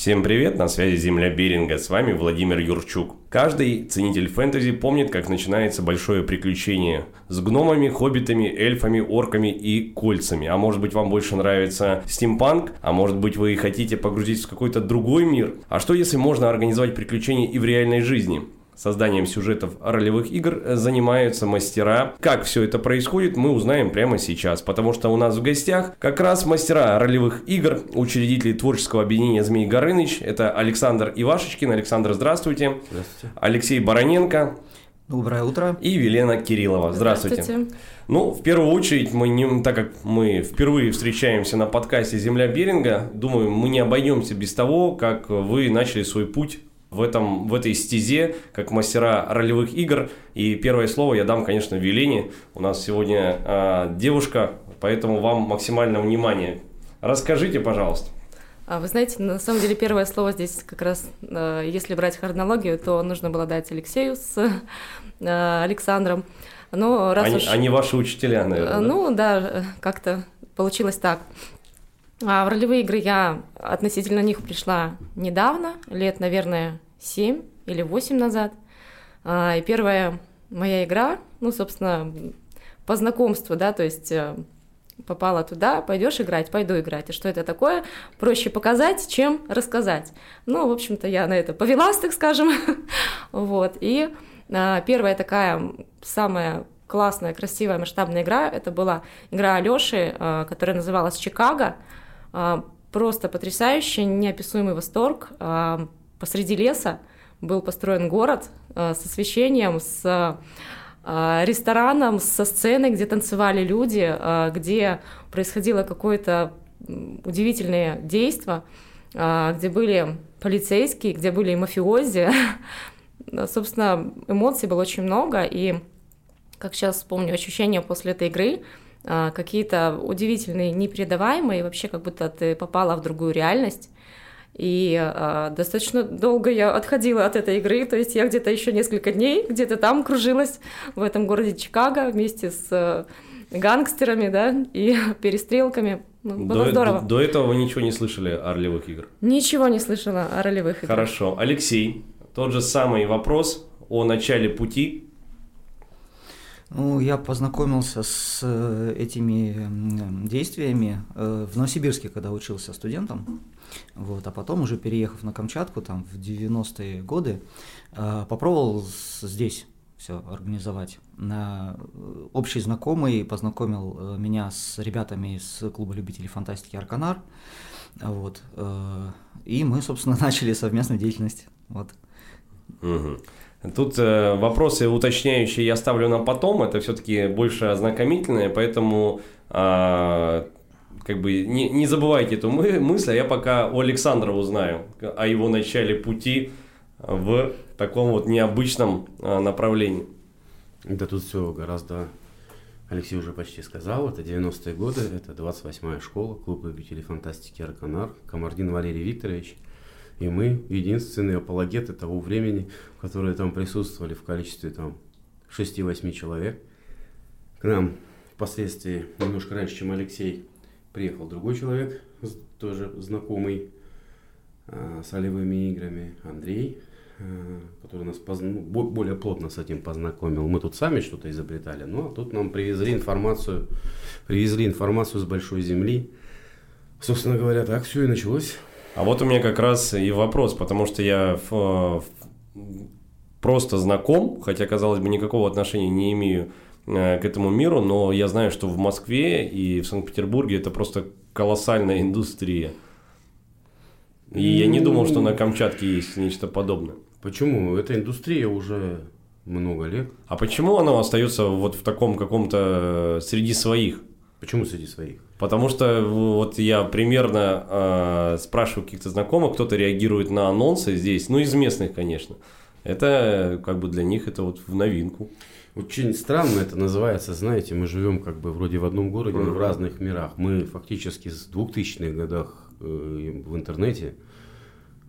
Всем привет, на связи Земля Беринга, с вами Владимир Юрчук. Каждый ценитель фэнтези помнит, как начинается большое приключение с гномами, хоббитами, эльфами, орками и кольцами. А может быть вам больше нравится стимпанк, а может быть вы хотите погрузиться в какой-то другой мир. А что если можно организовать приключения и в реальной жизни? Созданием сюжетов ролевых игр занимаются мастера. Как все это происходит, мы узнаем прямо сейчас, потому что у нас в гостях как раз мастера ролевых игр, учредители творческого объединения «Змей Горыныч». Это Александр Ивашечкин. Александр, здравствуйте. Здравствуйте. Алексей Бароненко. Доброе утро. И Велена Кириллова. Здравствуйте. Здравствуйте. Ну, в первую очередь, мы не, так как мы впервые встречаемся на подкасте «Земля Беринга», думаю, мы не обойдемся без того, как вы начали свой путь в, этом, в этой стезе, как мастера ролевых игр. И первое слово я дам, конечно, Велине. У нас сегодня э, девушка, поэтому вам максимальное внимание. Расскажите, пожалуйста. А Вы знаете, на самом деле первое слово здесь как раз, э, если брать хронологию, то нужно было дать Алексею с э, Александром. Но раз они, уж... они ваши учителя, наверное. Ну да, да как-то получилось так. А в ролевые игры я относительно них пришла недавно, лет, наверное, 7 или 8 назад. А, и первая моя игра, ну, собственно, по знакомству, да, то есть э, попала туда, пойдешь играть, пойду играть. И что это такое? Проще показать, чем рассказать. Ну, в общем-то, я на это повелась, так скажем. вот. И а, первая такая самая классная, красивая, масштабная игра, это была игра Алёши, а, которая называлась «Чикаго». А, просто потрясающий, неописуемый восторг. А, посреди леса был построен город а, с освещением, с рестораном, со сценой, где танцевали люди, где происходило какое-то удивительное действие, где были полицейские, где были мафиози. Собственно, эмоций было очень много, и, как сейчас вспомню, ощущения после этой игры — какие-то удивительные, непередаваемые, вообще как будто ты попала в другую реальность. И э, достаточно долго я отходила от этой игры, то есть я где-то еще несколько дней где-то там кружилась в этом городе Чикаго вместе с э, гангстерами, да, и перестрелками. Ну, было до, здорово. До, до этого вы ничего не слышали о ролевых играх? Ничего не слышала о ролевых играх. Хорошо. Алексей, тот же самый вопрос о начале пути ну, я познакомился с э, этими действиями э, в Новосибирске, когда учился студентом. Вот, а потом, уже переехав на Камчатку, там, в 90-е годы, э, попробовал здесь все организовать. Общий знакомый познакомил меня с ребятами из клуба любителей фантастики Арканар. Вот, и мы, собственно, начали совместную деятельность. Вот. Угу. Тут э, вопросы уточняющие я ставлю на потом, это все-таки больше ознакомительное, поэтому э, как бы не, не забывайте эту мы, мысль, а я пока у Александра узнаю о его начале пути в таком вот необычном э, направлении. Да тут все гораздо... Алексей уже почти сказал, это 90-е годы, это 28-я школа, клуб любителей фантастики Арканар, Комардин Валерий Викторович – и мы единственные апологеты того времени, которые там присутствовали в количестве там 6-8 человек. К нам впоследствии, немножко раньше, чем Алексей, приехал другой человек, тоже знакомый э, с олевыми играми, Андрей, э, который нас позна... Ну, более плотно с этим познакомил. Мы тут сами что-то изобретали, ну а тут нам привезли информацию, привезли информацию с большой земли. Собственно говоря, так все и началось. А вот у меня как раз и вопрос, потому что я в, просто знаком, хотя, казалось бы, никакого отношения не имею э, к этому миру, но я знаю, что в Москве и в Санкт-Петербурге это просто колоссальная индустрия. И я не думал, что на Камчатке есть нечто подобное. Почему? Эта индустрия уже много лет. А почему она остается вот в таком каком-то э, среди своих? Почему среди своих? Потому что вот я примерно э, спрашиваю каких-то знакомых, кто-то реагирует на анонсы здесь, ну из местных, конечно. Это как бы для них это вот в новинку. Очень странно это называется, знаете, мы живем как бы вроде в одном городе, но в разных мирах. Мы фактически с 2000-х годах э, в интернете,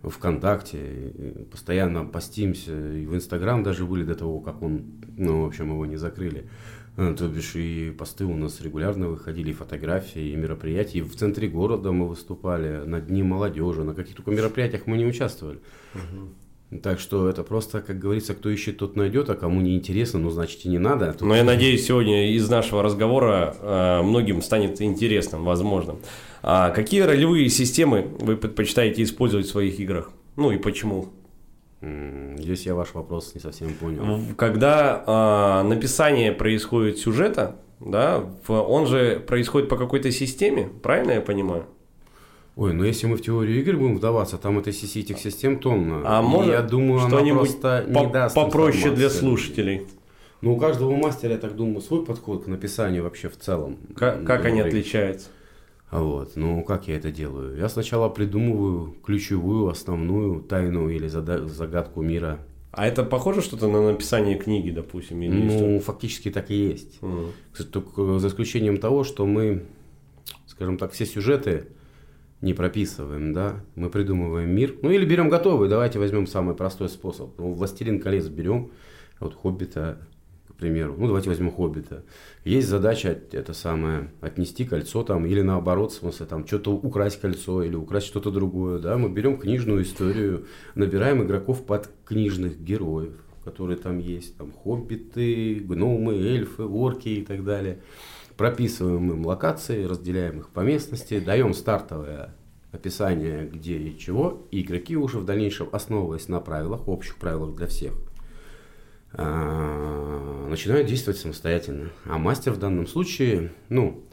ВКонтакте, э, постоянно постимся, и в Инстаграм даже были до того, как он, ну, в общем, его не закрыли. Э, То бишь и посты у нас регулярно выходили, и фотографии, и мероприятия. И в центре города мы выступали, на Дни молодежи, на каких только мероприятиях мы не участвовали. Так что это просто, как говорится, кто ищет, тот найдет, а кому не интересно, ну, значит, и не надо. Тут- Но я надеюсь, сегодня из нашего разговора э, многим станет интересным, возможно. А какие ролевые системы вы предпочитаете использовать в своих играх? Ну и почему? Здесь я ваш вопрос не совсем понял. Когда а, написание происходит сюжета, да, в- он же происходит по какой-то системе, правильно я понимаю? Ой, ну если мы в теорию игр будем вдаваться, там этой си- этих систем тонна. А И может я думаю, она что-нибудь просто по- не даст попроще для слушателей? Ну, у каждого мастера, я так думаю, свой подход к написанию вообще в целом. Как, как они игры. отличаются? Вот, ну как я это делаю? Я сначала придумываю ключевую, основную тайну или загадку мира. А это похоже что-то на написание книги, допустим, или Ну, что? фактически так и есть. М. Кстати, Только за исключением того, что мы, скажем так, все сюжеты не прописываем, да, мы придумываем мир. Ну или берем готовый, давайте возьмем самый простой способ. Ну, «Властелин колец» берем, вот «Хоббита», примеру. Ну давайте возьмем «Хоббита». Есть задача, это самое, отнести кольцо там, или наоборот, в смысле, там, что-то украсть кольцо, или украсть что-то другое, да. Мы берем книжную историю, набираем игроков под книжных героев, которые там есть, там, хоббиты, гномы, эльфы, орки и так далее. Прописываем им локации, разделяем их по местности, даем стартовое описание где и чего, и игроки уже в дальнейшем, основываясь на правилах, общих правилах для всех, начинают действовать самостоятельно. А мастер в данном случае, ну,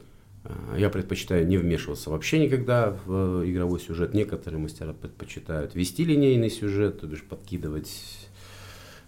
а, я предпочитаю не вмешиваться вообще никогда в э, игровой сюжет. Некоторые мастера предпочитают вести линейный сюжет, то бишь подкидывать, а,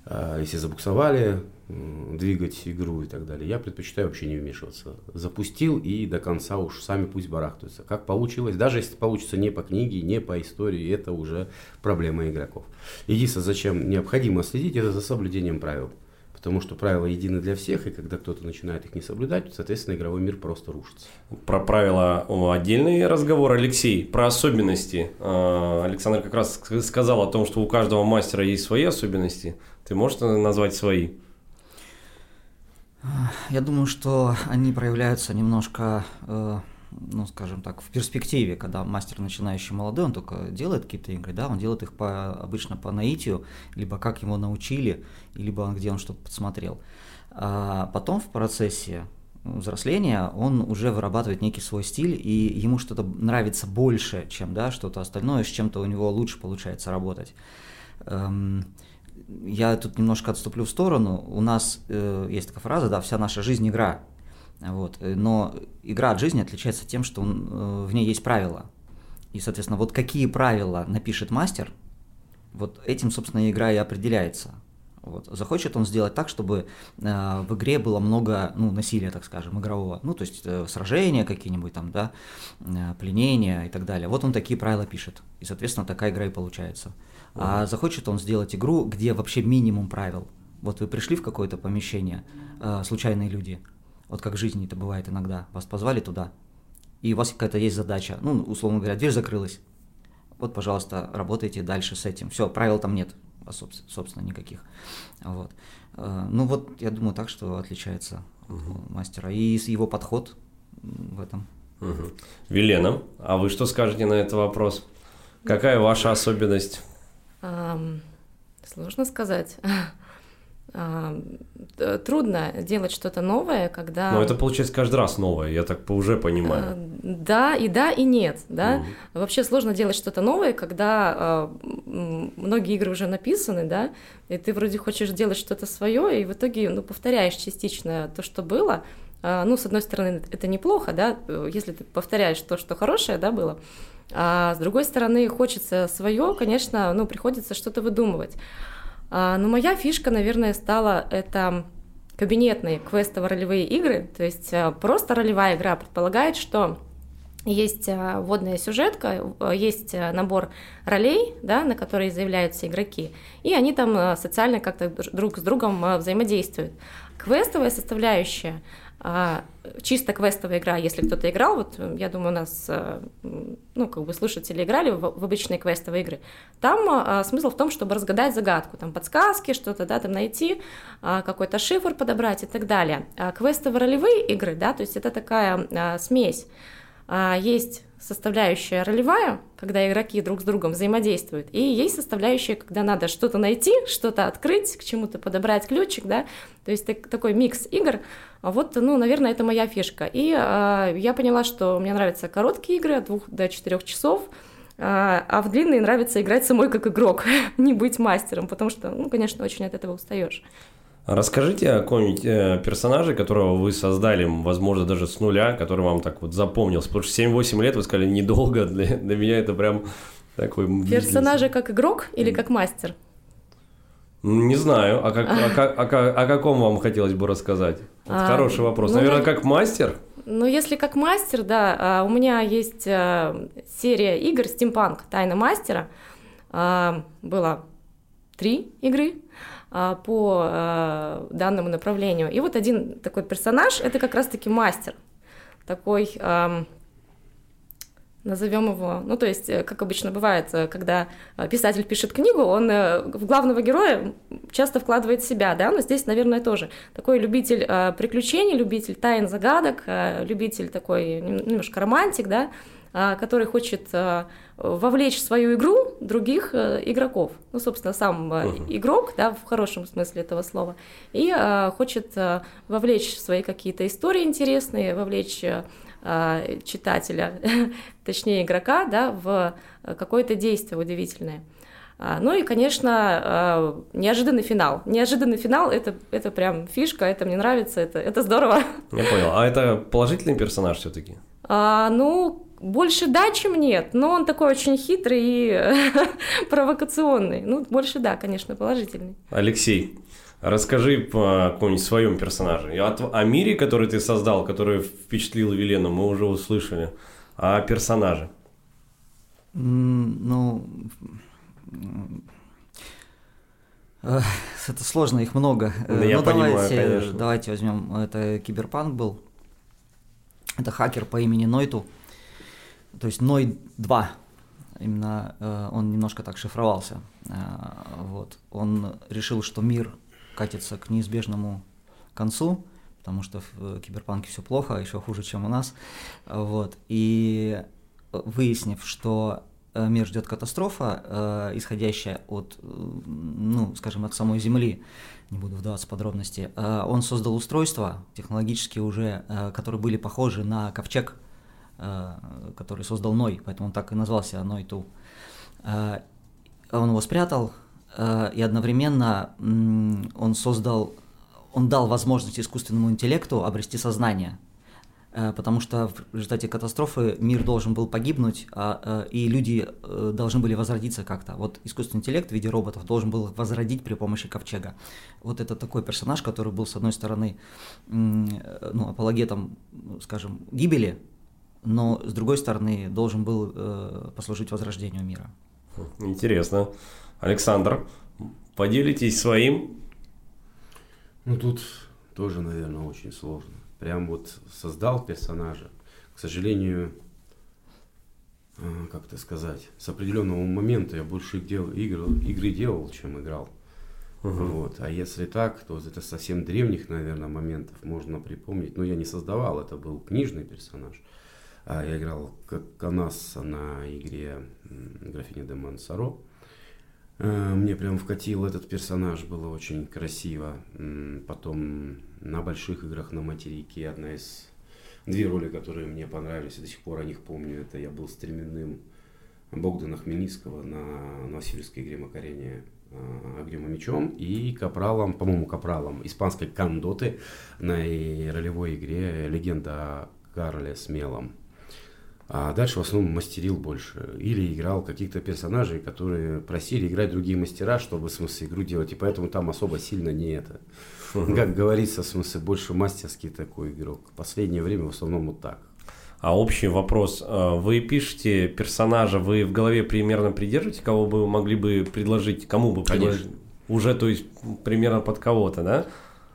если забуксовали, двигать игру и так далее. Я предпочитаю вообще не вмешиваться. Запустил и до конца уж сами пусть барахтаются. Как получилось, даже если получится не по книге, не по истории, это уже проблема игроков. Единственное, зачем необходимо следить, это за соблюдением правил. Потому что правила едины для всех, и когда кто-то начинает их не соблюдать, соответственно, игровой мир просто рушится. Про правила отдельный разговор. Алексей, про особенности. А, Александр как раз ск- сказал о том, что у каждого мастера есть свои особенности. Ты можешь назвать свои? Я думаю, что они проявляются немножко, э, ну, скажем так, в перспективе, когда мастер начинающий молодой, он только делает какие-то игры, да, он делает их по, обычно по наитию, либо как его научили, либо он- где он что-то подсмотрел. А потом в процессе взросления он уже вырабатывает некий свой стиль, и ему что-то нравится больше, чем да, что-то остальное, с чем-то у него лучше получается работать. Я тут немножко отступлю в сторону. У нас э, есть такая фраза, да, вся наша жизнь игра. Вот. э, Но игра от жизни отличается тем, что он, э, в ней есть правила. И, соответственно, вот какие правила напишет мастер, вот этим, собственно, игра и определяется. Вот. Захочет он сделать так, чтобы э, в игре было много ну, насилия, так скажем, игрового. Ну, то есть э, сражения какие-нибудь там, да, э, пленения и так далее. Вот он такие правила пишет. И, соответственно, такая игра и получается. А захочет он сделать игру, где вообще минимум правил. Вот вы пришли в какое-то помещение, э, случайные люди, вот как в жизни это бывает иногда, вас позвали туда, и у вас какая-то есть задача, ну, условно говоря, дверь закрылась, вот, пожалуйста, работайте дальше с этим. Все, правил там нет, а, собс- собственно, никаких. Вот. Э, Ну вот, я думаю, так что отличается у мастера. И его подход в этом. Мгм. Велена, а вы что скажете на этот вопрос? Какая ваша особенность? Сложно сказать. Трудно делать что-то новое, когда... Ну, это получается каждый раз новое, я так уже А, понимаю. Да, и да, и нет, да. Мгм. Вообще сложно делать что-то новое, когда а, многие игры уже написаны, да, и ты вроде хочешь делать что-то свое, и в итоге, ну, повторяешь частично то, что было. А, Ну, с одной стороны, это неплохо, да, э, если ты повторяешь то, что хорошее, да, было. А с другой стороны, хочется свое, конечно, ну, приходится что-то выдумывать. А, Но моя фишка, наверное, стала это кабинетные квестово-ролевые игры. То есть а, просто ролевая игра предполагает, что есть а, вводная сюжетка, э, есть набор ролей, да, на которые заявляются игроки, и они там социально как-то друг с другом взаимодействуют. Квестовая составляющая а, чисто квестовая игра, если кто-то играл, вот я думаю, у нас, а, ну, как бы слушатели играли в, в обычные квестовые игры, там а, смысл в том, чтобы разгадать загадку, там подсказки, что-то, да, там найти, а, какой-то шифр подобрать и так далее. А квестовые-ролевые игры, да, то есть это такая а, смесь. А, есть составляющая ролевая, когда игроки друг с другом взаимодействуют, и есть составляющая, когда надо что-то найти, что-то открыть, к чему-то подобрать ключик, да, то есть так, такой микс игр. Вот, ну, наверное, это моя фишка. И э, я поняла, что мне нравятся короткие игры от двух до четырех часов, а, а в длинные нравится играть самой как игрок, не быть мастером, потому что, ну, конечно, очень от этого устаешь. Расскажите о каком-нибудь э, персонаже, которого вы создали, возможно, даже с нуля, который вам так вот запомнился. Потому что 7-8 лет, вы сказали, недолго. Для, для меня это прям такой... Персонажа как игрок или как мастер? Не знаю. А, как, а, как, а, о каком вам хотелось бы рассказать? Вот а, хороший вопрос. Ну, Наверное, как мастер? Ну, если как мастер, да. А, у меня есть а, серия игр Steampunk Тайна мастера. Было три игры. А, по а, данному направлению. И вот один такой персонаж, это как раз-таки мастер, такой назовем его, ну то есть, э, как обычно бывает, э, когда э, писатель пишет книгу, он в главного героя часто вкладывает себя, да, но здесь, наверное, тоже. Такой любитель приключений, любитель тайн загадок, любитель такой немножко романтик, да, который хочет а, вовлечь в свою игру других э, игроков. Ну, собственно, сам uh-huh. игрок, да, в хорошем смысле этого слова, и хочет вовлечь в свои какие-то истории интересные, вовлечь читателя, точнее игрока, да, в какое-то действие удивительное. Ну и, конечно, неожиданный финал. Неожиданный финал это, это прям фишка, это мне нравится, это, это здорово. Я понял. А это положительный персонаж все-таки? А, ну, больше да, чем нет, но он такой очень хитрый и провокационный. Ну, больше да, конечно, положительный. Алексей, расскажи о каком-нибудь своем персонаже. О мире, который ты создал, который впечатлил Велену, мы уже услышали. А о персонаже? Ну, это сложно, их много. Да, я ну, понимаю, давайте, конечно. давайте возьмем, это Киберпанк был. Это хакер по имени Нойту то есть Ной 2, именно э, он немножко так шифровался. Э, вот. Он решил, что мир катится к неизбежному концу, потому что в киберпанке все плохо, еще хуже, чем у нас. Вот. И выяснив, что э, мир ждет катастрофа, э, исходящая от, э, ну, скажем, от самой Земли, не буду вдаваться в подробности, э, он создал устройства технологически уже, э, которые были похожи на ковчег Э, который создал Ной, поэтому он так и назвался Ной Ту. Э, он его спрятал, э, и одновременно он создал, он дал возможность искусственному интеллекту обрести сознание, потому что в результате катастрофы мир должен был погибнуть, а, и люди должны были возродиться как-то. Вот искусственный интеллект в виде роботов должен был возродить при помощи ковчега. Вот это такой персонаж, который был, с одной стороны, ну, апологетом, скажем, гибели, но с другой стороны должен был э, послужить возрождению мира. Интересно. Александр, поделитесь своим? Ну тут тоже, наверное, очень сложно. Прям вот создал персонажа. К сожалению, э, как это сказать, с определенного момента я больше дел, игр, игры делал, чем играл. Угу. Вот. А если так, то это совсем древних, наверное, моментов можно припомнить. Но я не создавал, это был книжный персонаж. А, я играл как Канас на игре Графиня де Мансаро. А, мне прям вкатил этот персонаж, было очень красиво. Потом на больших играх на материке одна из... Две роли, которые мне понравились, до сих пор о них помню. Это я был стременным Богдана Хмельницкого на Новосибирской игре Макарения а, огнем и мечом и капралом, по-моему, капралом испанской кандоты на ролевой игре «Легенда о Карле Смелом». А дальше в основном мастерил больше. Или играл каких-то персонажей, которые просили играть другие мастера, чтобы, в смысле, игру делать. И поэтому там особо сильно не это. Как говорится, в смысле, больше мастерский такой игрок. В последнее время в основном вот так. А общий вопрос. А, вы пишете персонажа, вы в голове примерно придерживаете, кого бы вы могли бы предложить, кому бы предложить? Конечно. Уже, то есть, примерно под кого-то, да?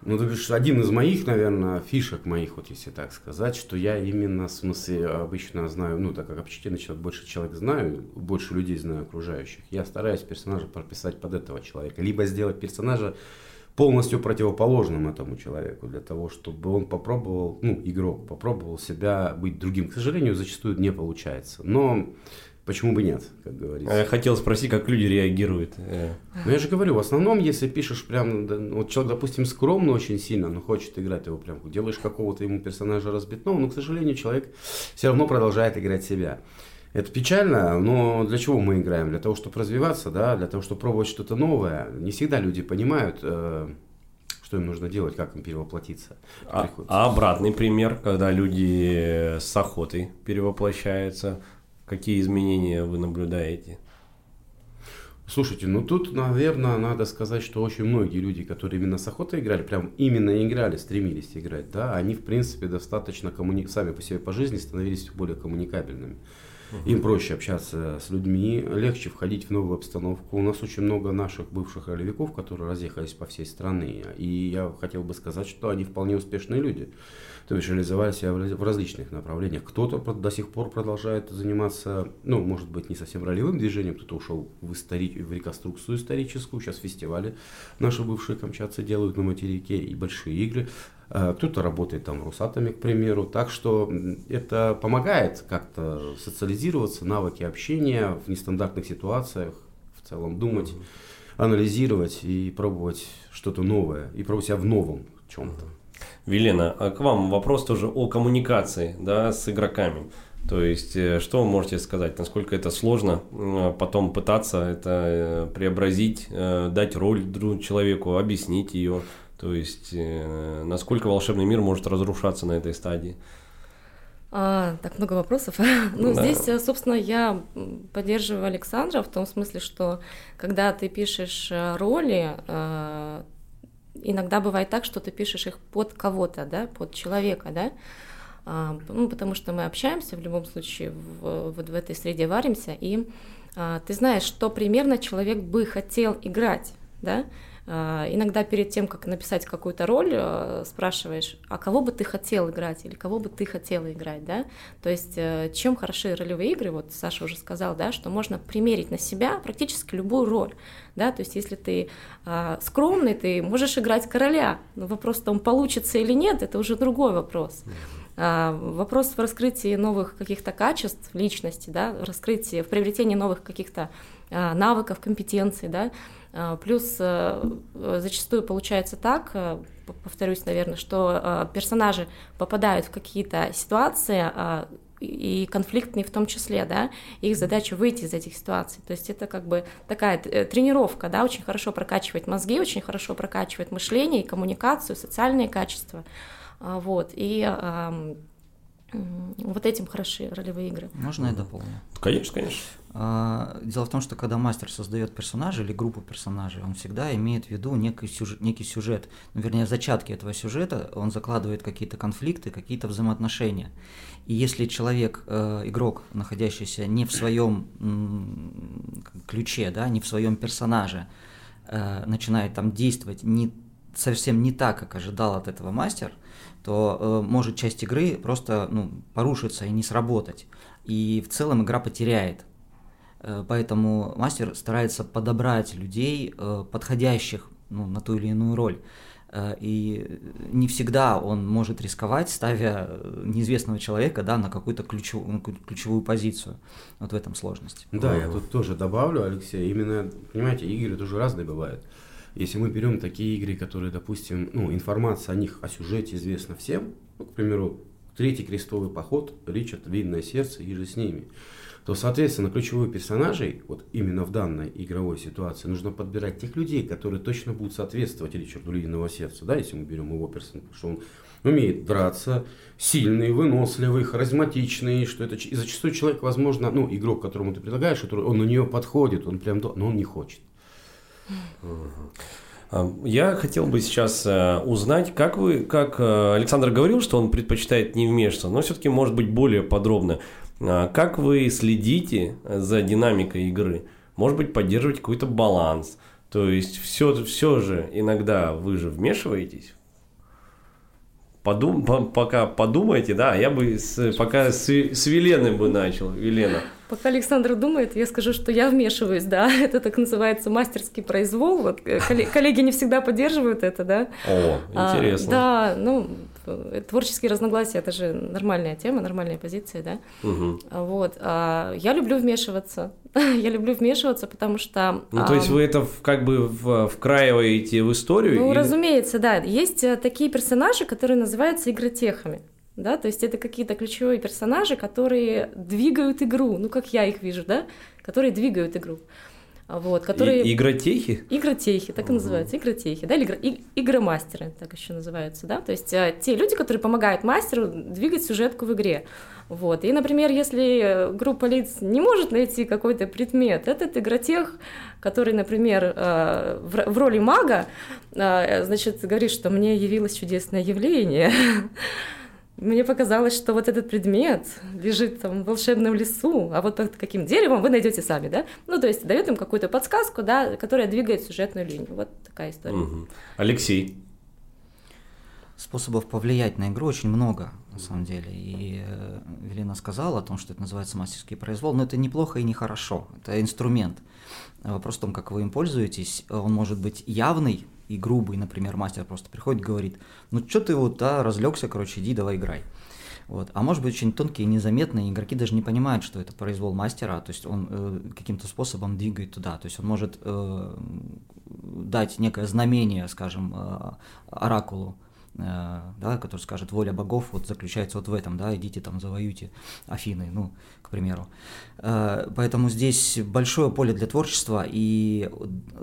Ну, ты говоришь, один из моих, наверное, фишек моих, вот если так сказать, что я именно, в смысле, обычно знаю, ну, так как общительный человек, больше человек знаю, больше людей знаю окружающих, я стараюсь персонажа прописать под этого человека, либо сделать персонажа полностью противоположным этому человеку, для того, чтобы он попробовал, ну, игрок попробовал себя быть другим. К сожалению, зачастую не получается. Но Почему бы нет, как говорится. А я хотел спросить, как люди реагируют. Э. Ну, я же говорю, в основном, если пишешь прям, вот человек, допустим, скромно очень сильно, но хочет играть его прям, делаешь какого-то ему персонажа разбитного, но, к сожалению, человек все равно продолжает играть себя. Это печально, но для чего мы играем? Для того, чтобы развиваться, да, для того, чтобы пробовать что-то новое. Не всегда люди понимают, э, что им нужно делать, как им перевоплотиться. А, а обратный пример, когда люди с охотой перевоплощаются – Какие изменения вы наблюдаете? Слушайте, ну тут, наверное, надо сказать, что очень многие люди, которые именно с охотой играли, прям именно играли, стремились играть, да, они, в принципе, достаточно коммуни... сами по себе по жизни становились более коммуникабельными. Угу. Им проще общаться с людьми, легче входить в новую обстановку. У нас очень много наших бывших ролевиков, которые разъехались по всей стране. И я хотел бы сказать, что они вполне успешные люди то есть реализовали себя в различных направлениях. Кто-то до сих пор продолжает заниматься, ну, может быть, не совсем ролевым движением, кто-то ушел в, истори... в реконструкцию историческую, сейчас фестивали наши бывшие камчатцы делают на материке и большие игры. А, кто-то работает там в Росатоме, к примеру. Так что это помогает как-то социализироваться, навыки общения в нестандартных ситуациях, в целом думать, анализировать и пробовать что-то новое, и пробовать себя в новом чем-то. Велена, а к вам вопрос тоже о коммуникации да, с игроками. То есть, э, что вы можете сказать, насколько это сложно потом пытаться это э, преобразить, э, дать роль человеку, объяснить ее. То есть, насколько волшебный мир может разрушаться на этой стадии? А, так много вопросов. ну, да. здесь, собственно, я поддерживаю Александра в том смысле, что когда ты пишешь роли, иногда бывает так, что ты пишешь их под кого-то, да, под человека, да, а, ну, потому что мы общаемся в любом случае, в, вот в этой среде варимся, и а, ты знаешь, что примерно человек бы хотел играть, да, иногда перед тем, как написать какую-то роль, э, спрашиваешь, а кого бы ты хотел играть или кого бы ты хотела играть, да? То есть э, чем хороши ролевые игры, вот Саша уже сказал, да, что можно примерить на себя практически любую роль, да, то есть если ты а, скромный, ты можешь играть короля, но вопрос, там получится или нет, это уже другой вопрос. А, вопрос в раскрытии новых каких-то качеств личности, да, в раскрытии, в приобретении новых каких-то навыков, компетенций, да, а, плюс э, зачастую получается так, э, повторюсь, наверное, что э, персонажи попадают в какие-то ситуации, а, и конфликтные в том числе, да, их задача выйти из этих ситуаций. То есть это как бы такая тренировка, да, очень хорошо прокачивает мозги, очень хорошо прокачивает мышление и коммуникацию, социальные качества, а, вот, и вот этим хороши ролевые игры. Можно я дополню? Конечно, конечно. А, дело в том, что когда мастер создает персонажа или группу персонажей, он всегда имеет в виду некий сюжет, некий сюжет, ну, вернее, зачатки этого сюжета, он закладывает какие-то конфликты, какие-то взаимоотношения. И если человек, э, игрок, находящийся не в своем ключе, да, не в своем персонаже, э, начинает там действовать не совсем не так, как ожидал от этого мастер, то э, может часть игры просто ну, порушиться и не сработать. И в целом игра потеряет поэтому мастер старается подобрать людей, э, подходящих ну, на ту или иную роль. Э, и не всегда он может рисковать, ставя неизвестного человека да, на какую-то ключевую, на какую ключевую позицию. Вот в этом сложность. Да, я тут тоже добавлю, Алексей, именно, понимаете, игры тоже разные бывают. Если мы берем такие игры, которые, допустим, ну, информация о них, о сюжете известна всем, ну, к примеру, Третий крестовый поход, Ричард, Винное сердце и же с ними то, соответственно, ключевых персонажей, вот именно в данной игровой ситуации, нужно подбирать тех людей, которые точно будут соответствовать Ричарду Львиного сердца, да, если мы берем его персонажа, что он умеет драться, сильный, выносливый, харизматичный, что это и зачастую человек, возможно, ну, игрок, которому ты предлагаешь, который, он на нее подходит, он прям, но он не хочет. Я хотел бы сейчас э, узнать, как вы, как э, Александр говорил, что он предпочитает не вмешиваться, но все-таки может быть более подробно. А как вы следите за динамикой игры? Может быть, поддерживаете какой-то баланс? То есть все, все же иногда вы же вмешиваетесь подум, пока подумайте, да, я бы с, пока с, с Велены бы начал. Велена. Пока Александр думает, я скажу, что я вмешиваюсь, да, это так называется мастерский произвол, вот э, коллеги не всегда поддерживают это, да. О, а, интересно. А, да, ну, творческие разногласия это же нормальная тема, нормальная позиция, да. Угу. Вот, а, я люблю вмешиваться, я люблю вмешиваться, потому что. Ну, то есть вы это как бы вкраиваете в историю? Ну, или... разумеется, да. Есть э, такие персонажи, которые называются игротехами да, то есть это какие-то ключевые персонажи, которые двигают игру, ну, как я их вижу, да, которые двигают игру. Вот, которые... И, игротехи? Игротехи, так и называются, игротехи, да, или игр... и, игромастеры, так еще называются, да, то есть а, те люди, которые помогают мастеру двигать сюжетку в игре, вот, и, например, если группа лиц не может найти какой-то предмет, этот игротех, который, например, э, в, в роли мага, э, значит, говорит, что мне явилось чудесное явление, Мне показалось, что вот этот предмет лежит там в волшебном лесу, а вот под каким деревом вы найдете сами, да? Ну, то есть дает им какую-то подсказку, да, которая двигает сюжетную линию. Вот такая история. Угу. Алексей. Способов повлиять на игру очень много, на самом деле. И э, Велина сказала о том, что это называется мастерский произвол, но это неплохо и не хорошо. Это инструмент. Вопрос в том, как вы им пользуетесь. Он может быть явный, и грубый, например, мастер просто приходит и говорит, ну что ты вот, да, разлегся, короче, иди, давай играй. Вот. А может быть очень тонкие незаметные, игроки даже не понимают, что это произвол мастера, то есть он э, каким-то способом двигает туда, то есть он может э, дать некое знамение, скажем, э, оракулу, Э, да, который скажет, воля богов вот заключается вот в этом, да, идите там завоюйте Афины, ну, к примеру. Э, поэтому здесь большое поле для творчества, и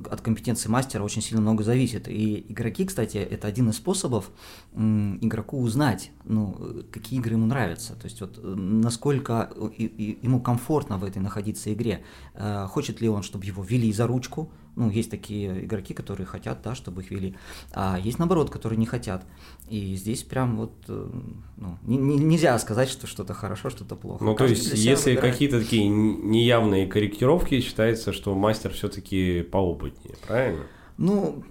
от компетенции мастера очень сильно много зависит. И игроки, кстати, это один из способов игроку узнать, ну, какие игры ему нравятся, то есть вот насколько ему комфортно в этой находиться игре, э, хочет ли он, чтобы его вели за ручку, ну, есть такие игроки, которые хотят, да, чтобы их вели, а есть наоборот, которые не хотят. И здесь прям вот, э, ну, не, не, нельзя сказать, что что-то хорошо, что-то плохо. Ну, то есть, если какие-то такие неявные корректировки, считается, что мастер все-таки поопытнее, правильно? Ну,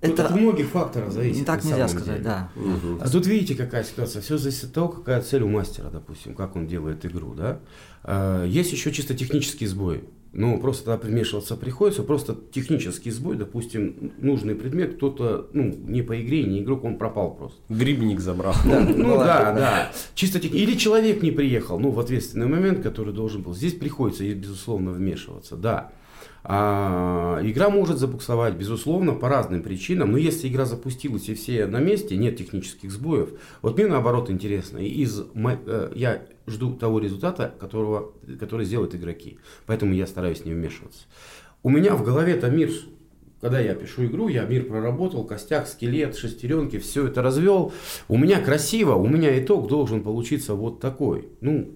это от многих факторов зависит. Так нельзя сказать, деле. да. Угу. А тут видите, какая ситуация. Все зависит от того, какая цель у мастера, допустим, как он делает игру, да. А, есть еще чисто технический сбой. Ну, просто тогда примешиваться приходится, просто технический сбой, допустим, нужный предмет, кто-то, ну, не по игре, не игрок, он пропал просто. Грибник забрал. Да, ну да, да. Чисто тех... Или человек не приехал, ну, в ответственный момент, который должен был. Здесь приходится, безусловно, вмешиваться, да. А, игра может забуксовать, безусловно, по разным причинам, но если игра запустилась и все на месте, нет технических сбоев, вот мне наоборот интересно, из, э, я жду того результата, которого, который сделают игроки, поэтому я стараюсь не вмешиваться. У меня в голове-то мир когда я пишу игру, я мир проработал, костяк, скелет, шестеренки, все это развел. У меня красиво, у меня итог должен получиться вот такой. Ну,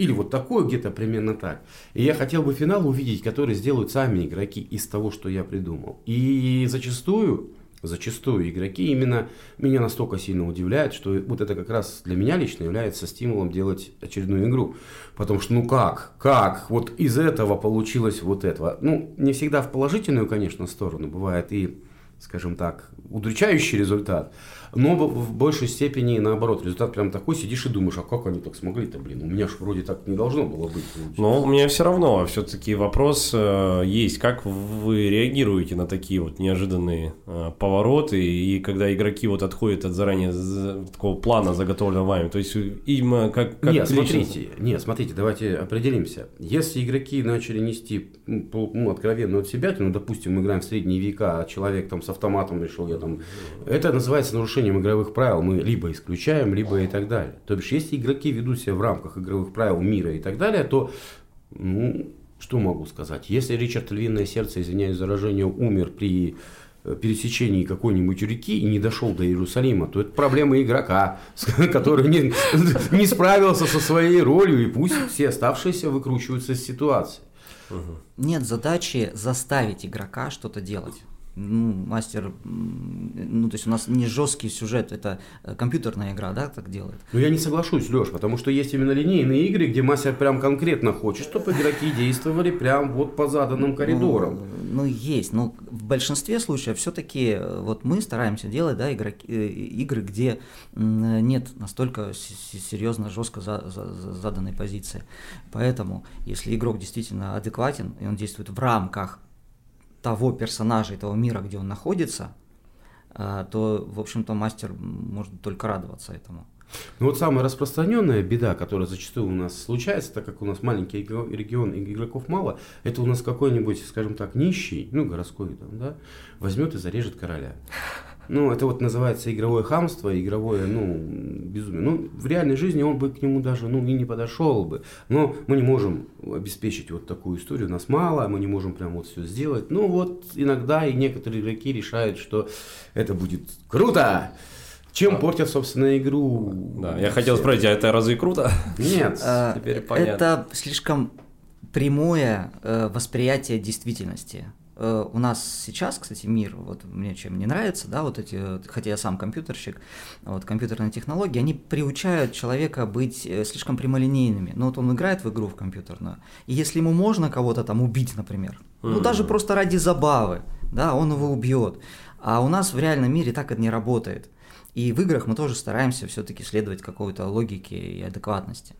или вот такое где-то примерно так. И я хотел бы финал увидеть, который сделают сами игроки из того, что я придумал. И зачастую, зачастую игроки именно меня настолько сильно удивляют, что вот это как раз для меня лично является стимулом делать очередную игру. Потому что ну как, как, вот из этого получилось вот этого. Ну, не всегда в положительную, конечно, сторону, бывает и, скажем так, удручающий результат но в большей степени наоборот. Результат прям такой, сидишь и думаешь, а как они так смогли-то, блин, у меня же вроде так не должно было быть. Но у меня все равно все-таки вопрос э, есть, как вы реагируете на такие вот неожиданные э, повороты, и когда игроки вот отходят от заранее за, такого плана заготовленного вами, то есть им э, как, как Нет, лично... смотрите, нет, смотрите, давайте определимся. Если игроки начали нести ну, откровенно от себя, ну, допустим, мы играем в средние века, а человек там с автоматом решил, я там... Это называется нарушение нарушением игровых правил мы либо исключаем, либо и так далее. То бишь, если игроки ведут себя в рамках игровых правил мира и так далее, то, ну, что могу сказать? Если Ричард Львиное Сердце, извиняюсь за выражение, умер при э, пересечении какой-нибудь реки и не дошел до Иерусалима, то это проблема игрока, который не, не справился со своей ролью, и пусть все оставшиеся выкручиваются из ситуации. Нет задачи заставить игрока что-то делать ну, мастер, ну, то есть у нас не жесткий сюжет, это э, компьютерная игра, да, так делает. Ну, я не соглашусь, Леш, потому что есть именно линейные игры, где мастер прям конкретно хочет, чтобы игроки действовали прям вот по заданным коридорам. Ну, ну есть, но в большинстве случаев все-таки э, вот мы стараемся делать, да, игроки, э, игры, где нет настолько серьезно, жестко за, за, за заданной позиции. Поэтому, если игрок действительно адекватен, и он действует в рамках того персонажа и того мира, где он находится, а, то, в общем-то, мастер может только радоваться этому. Ну вот самая распространенная беда, которая зачастую у нас случается, так как у нас маленький регион и игроков мало, это у нас какой-нибудь, скажем так, нищий, ну городской там, да, возьмет и зарежет короля. Ну, это вот называется игровое хамство, игровое, ну, безумие. Ну, в реальной жизни он бы к нему даже, ну, и не подошел бы. Но мы не можем обеспечить вот такую историю. Нас мало, мы не можем прям вот все сделать. Ну, вот иногда и некоторые игроки решают, что это будет круто. Чем а, портят, собственно, игру? Да, я хотел спросить, а это разве круто? Нет. А, Теперь понятно. Это слишком прямое э, восприятие действительности. Э, у нас сейчас, кстати, мир, вот мне чем не нравится, да, вот эти, хотя я сам компьютерщик, вот компьютерные технологии, они приучают человека быть э, слишком прямолинейными. Ну вот он играет в игру в компьютерную, и если ему можно кого-то там убить, например, mm-hmm. ну даже просто ради забавы, да, он его убьет. А у нас в реальном мире так это не работает. И в играх мы тоже стараемся все-таки следовать какой-то логике и адекватности.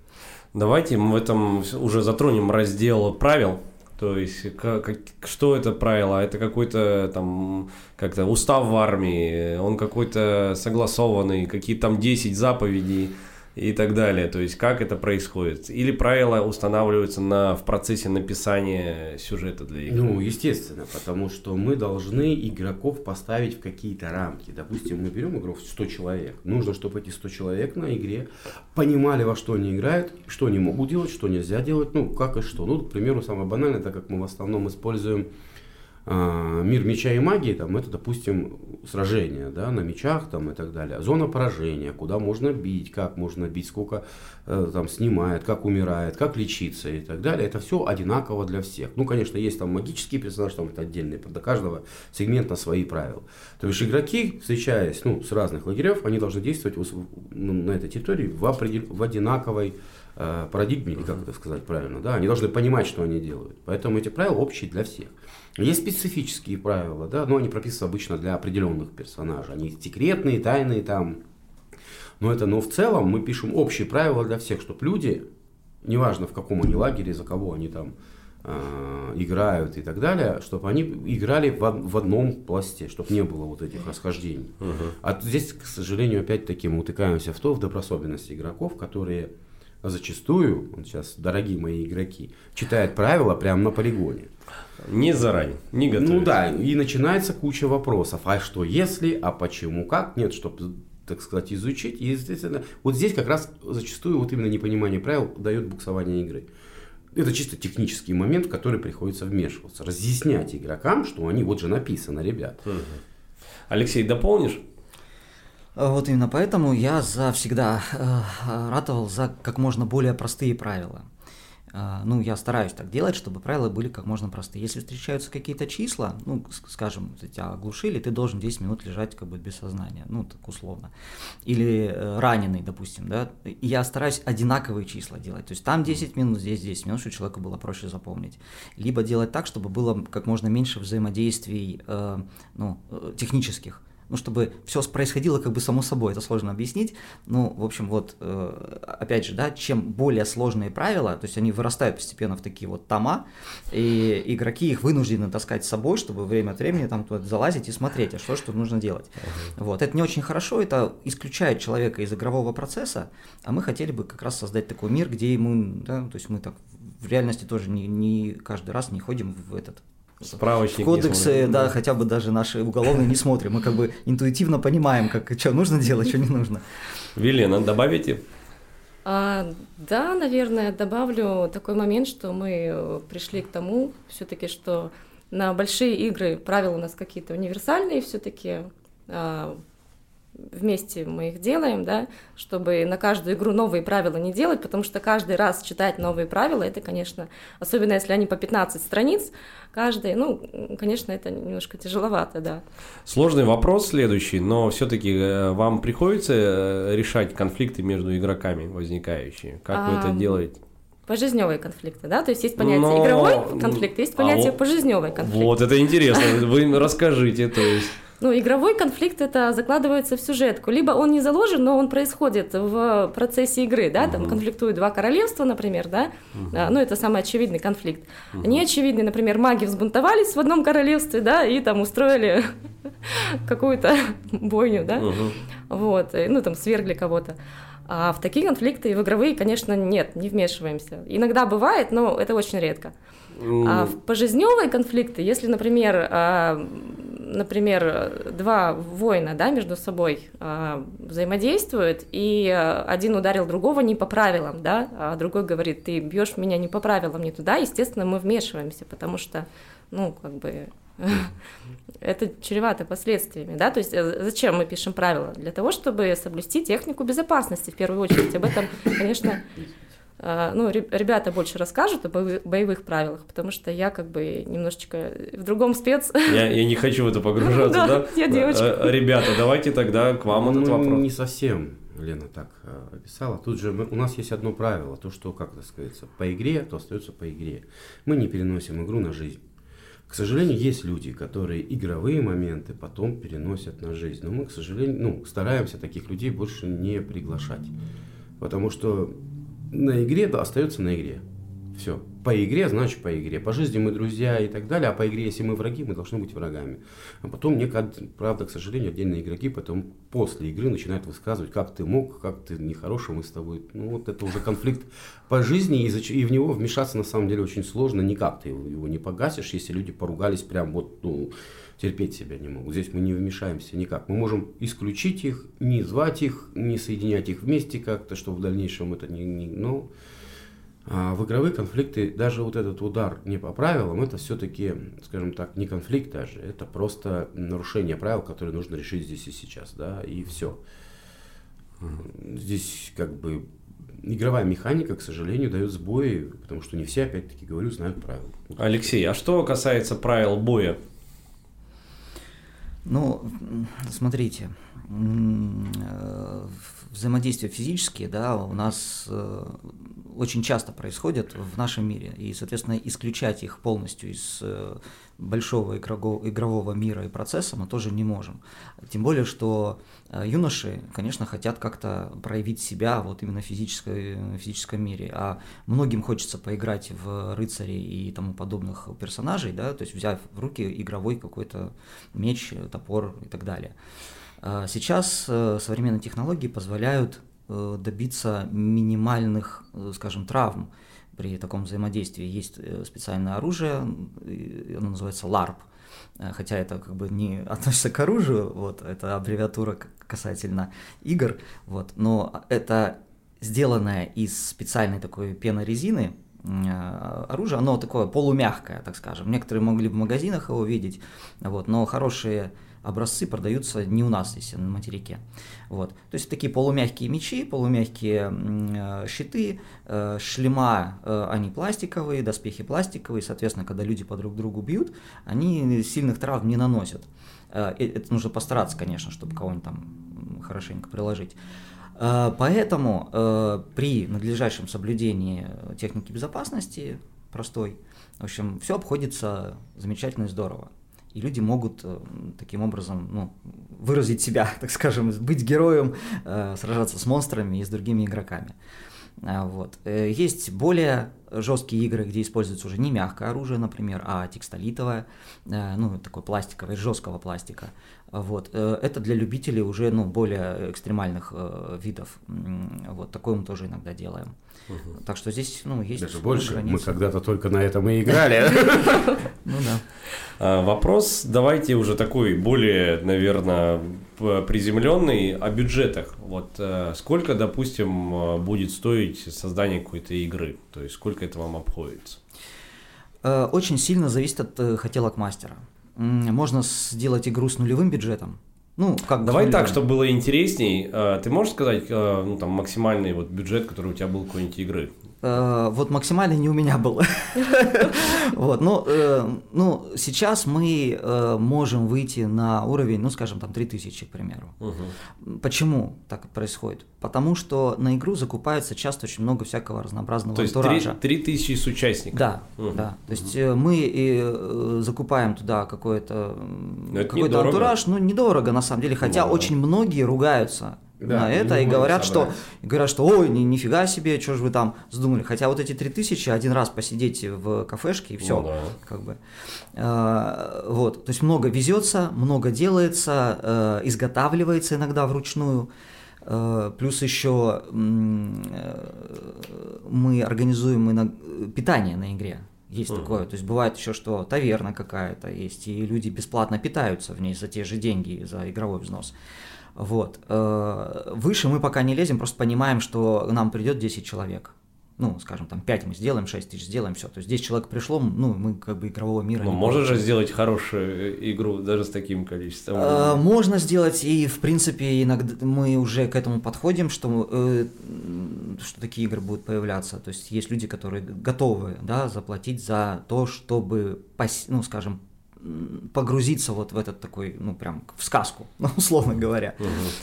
Давайте мы в этом уже затронем раздел правил то есть, как, как, что это правило? Это какой-то там, как-то устав в армии, он какой-то согласованный, какие там 10 заповедей и так далее. То есть как это происходит? Или правила устанавливаются на, в процессе написания сюжета для игры? Ну, естественно, потому что мы должны игроков поставить в какие-то рамки. Допустим, мы берем игру в 100 человек. Нужно, чтобы эти 100 человек на игре понимали, во что они играют, что они могут делать, что нельзя делать, ну, как и что. Ну, к примеру, самое банальное, так как мы в основном используем мир меча и магии, там, это, допустим, сражения да, на мечах там, и так далее. Зона поражения, куда можно бить, как можно бить, сколько э, там снимает, как умирает, как лечиться и так далее. Это все одинаково для всех. Ну, конечно, есть там магические персонажи, там это отдельные, для каждого сегмента свои правила. То есть игроки, встречаясь ну, с разных лагерев, они должны действовать ну, на этой территории в, определ... в одинаковой э, парадигме, или как это сказать правильно, да, они должны понимать, что они делают. Поэтому эти правила общие для всех. Есть специфические правила, да, но они прописаны обычно для определенных персонажей. Они секретные, тайные там. Но это, но в целом мы пишем общие правила для всех, чтобы люди, неважно в каком они лагере, за кого они там э, играют и так далее, чтобы они играли в, в одном пласте, чтобы не было вот этих расхождений. Uh-huh. А здесь, к сожалению, опять-таки мы утыкаемся в то, в добросовенности игроков, которые зачастую, вот сейчас, дорогие мои игроки, читают правила прямо на полигоне. Не заранее, не готовы. Ну да, и начинается куча вопросов. А что если, а почему, как? Нет, чтобы так сказать, изучить. И, естественно, вот здесь как раз зачастую вот именно непонимание правил дает буксование игры. Это чисто технический момент, в который приходится вмешиваться. Разъяснять игрокам, что они, вот же написано, ребят. Алексей, дополнишь? Вот именно поэтому я за всегда э, ратовал за как можно более простые правила. А, ну, я стараюсь так делать, чтобы правила были как можно простые. Если встречаются какие-то числа, ну, скажем, тебя оглушили, ты должен 10 минут лежать как бы без сознания, ну, так условно. Или э, раненый, допустим, да, я стараюсь одинаковые числа делать, то есть там 10 минут, здесь 10 минут, чтобы человеку было проще запомнить. Либо делать так, чтобы было как можно меньше взаимодействий, э, ну, технических ну, чтобы все происходило как бы само собой, это сложно объяснить. Ну, в общем, вот, э, опять же, да, чем более сложные правила, то есть они вырастают постепенно в такие вот тома, и игроки их вынуждены таскать с собой, чтобы время от времени там туда залазить и смотреть, а что, что нужно делать. Uh-huh. Вот, это не очень хорошо, это исключает человека из игрового процесса, а мы хотели бы как раз создать такой мир, где ему, да, то есть мы так в реальности тоже не, не каждый раз не ходим в этот Справочник Кодексы, да, да, хотя бы даже наши уголовные не смотрим. Мы как бы интуитивно понимаем, как, что нужно делать, что не нужно. Велена, добавите? А, да, наверное, добавлю такой момент, что мы пришли к тому все-таки, что на большие игры правила у нас какие-то универсальные все-таки. А, вместе мы их делаем, да, чтобы на каждую игру новые правила не делать, потому что каждый раз читать новые правила, это, конечно, особенно если они по 15 страниц, каждый, ну, конечно, это немножко тяжеловато, да. Сложный вопрос следующий, но все-таки э, вам приходится э, решать конфликты между игроками возникающие. Как а, вы это делаете? Пожизневые конфликты, да? То есть есть понятие но... игровой конфликт, есть понятие а, пожизневый конфликт. Вот, это интересно. Вы расскажите, то есть. Ну, игровой конфликт это закладывается в сюжетку. Либо он не заложен, но он происходит в процессе игры, да, там конфликтуют два королевства, например, да, uh ну, это самый очевидный конфликт. uh Неочевидный, например, маги взбунтовались в одном королевстве, да, и там устроили какую-то бойню, да, вот, ну, там свергли кого-то. А в такие конфликты и в игровые, конечно, нет, не вмешиваемся. Иногда бывает, но это очень редко. А в пожизневые конфликты, если, например, а, например, два воина да, между собой а, взаимодействуют, и один ударил другого не по правилам, да, а другой говорит, ты бьешь меня не по правилам, не туда, естественно, мы вмешиваемся, потому что, ну, как бы это чревато последствиями, да, то есть э, зачем мы пишем правила? Для того, чтобы соблюсти технику безопасности в первую очередь. Об этом, конечно, э, ну, ребята больше расскажут о боевых правилах, потому что я как бы немножечко в другом спец. Я, я не хочу в это погружаться, да? Я девочка. Э, ребята, давайте тогда к вам этот ну, вопрос. Не совсем. Лена так описала. Тут же у нас есть одно правило, то, что, как это сказать, по игре, то остается по игре. Мы не переносим игру на жизнь. К сожалению, есть люди, которые игровые моменты потом переносят на жизнь. Но мы, к сожалению, ну, стараемся таких людей больше не приглашать. Потому что на игре да, остается на игре. Все. По игре, значит по игре. По жизни мы друзья и так далее, а по игре, если мы враги, мы должны быть врагами. А потом мне, правда, к сожалению, отдельные игроки потом после игры начинают высказывать, как ты мог, как ты нехороший, мы с тобой. Ну, вот это уже конфликт по жизни, и, и в него вмешаться на самом деле очень сложно. Никак ты его не погасишь, если люди поругались прям вот, ну, терпеть себя не могут. Здесь мы не вмешаемся никак. Мы можем исключить их, не звать их, не соединять их вместе как-то, чтобы в дальнейшем это не... не ну, а в игровые конфликты даже вот этот удар не по правилам, это все-таки, скажем так, не конфликт даже, это просто нарушение правил, которые нужно решить здесь и сейчас, да, и все. Здесь как бы игровая механика, к сожалению, дает сбои, потому что не все, опять-таки говорю, знают правила. Алексей, а что касается правил боя? Ну, смотрите, э, взаимодействия физические, да, у нас э, очень часто происходят в нашем мире, и, соответственно, исключать их полностью из э, большого игрового, мира и процесса мы тоже не можем. Тем более, что э, юноши, конечно, хотят как-то проявить себя вот именно в физической, физическом мире, а многим хочется поиграть в рыцарей и тому подобных персонажей, да, то есть взяв в руки игровой какой-то меч, топор и так далее. А сейчас э, современные технологии позволяют э, добиться минимальных, э, скажем, травм при таком взаимодействии. Есть специальное оружие, оно называется LARP, хотя это как бы не относится к оружию, вот, это аббревиатура касательно игр, вот, но это сделанное из специальной такой пенорезины, оружие, оно такое полумягкое, так скажем. Некоторые могли в магазинах его видеть, вот, но хорошие образцы продаются не у нас, если на материке. Вот. То есть такие полумягкие мечи, полумягкие э, щиты, э, шлема, э, они пластиковые, доспехи пластиковые, соответственно, когда люди по друг другу бьют, они сильных травм не наносят. Э, это нужно постараться, конечно, чтобы кого-нибудь там хорошенько приложить. Э, поэтому э, при надлежащем соблюдении техники безопасности простой, в общем, все обходится замечательно и здорово и люди могут э, таким образом ну, выразить себя, так скажем, быть героем, э, сражаться с монстрами и с другими игроками. А, вот. Э, есть более жесткие игры, где используется уже не мягкое оружие, например, а текстолитовое, ну, такое пластиковое, жесткого пластика. Вот. Это для любителей уже ну, более экстремальных видов. Вот. Такое мы тоже иногда делаем. Угу. Так что здесь ну, есть Даже больше. Границы. Мы когда-то только на этом и играли. Ну да. А, вопрос давайте уже такой более, наверное, приземленный о бюджетах. Вот э, сколько, допустим, э, будет стоить создание какой-то игры? То есть сколько это вам обходится? Э, очень сильно зависит от хотелок мастера. Можно сделать игру с нулевым бюджетом, Ну, как Давай так, чтобы было интересней. э, Ты можешь сказать, э, ну, там, максимальный вот бюджет, который у тебя был какой-нибудь игры? Э, Вот максимально не у меня был. Вот, ну, э, ну, сейчас мы э, можем выйти на уровень, ну, скажем, там, 3000, к примеру. Почему так происходит? Потому что на игру закупается часто очень много всякого разнообразного То есть антуража. 3000 с участников? Да, Мгм. да. То есть э, мы и э, закупаем туда какой-то Но какой-то антураж, ну недорого на самом деле, хотя да. очень многие ругаются Да, на это и говорят, что собрать. и говорят, что ой, ни, нифига себе, что же вы там вздумали. Хотя вот эти 3000 один раз посидеть в кафешке и все. Ну да. Как бы. Э, вот. То есть много везется, много делается, э, изготавливается иногда вручную. Э, Плюс еще э, мы организуем иног- питание на игре. Есть Мгм. такое. То есть бывает еще, что таверна какая-то есть, и люди бесплатно питаются в ней за те же деньги, за игровой взнос. Вот. Э, Выше мы пока не лезем, просто понимаем, что нам придет 10 человек. Ну, скажем, там 5 мы сделаем, 6 тысяч сделаем, все. То есть 10 человек пришло, ну, мы как бы игрового мира Ну, можно же сделать хорошую э, игру даже с таким количеством. Э, Можно сделать, и в принципе иногда мы уже к этому подходим, что, э, что такие игры будут появляться. То есть есть люди, которые готовы да, заплатить за то, чтобы, пос- ну, скажем, погрузиться вот в этот такой, ну, прям в сказку, ну, условно говоря.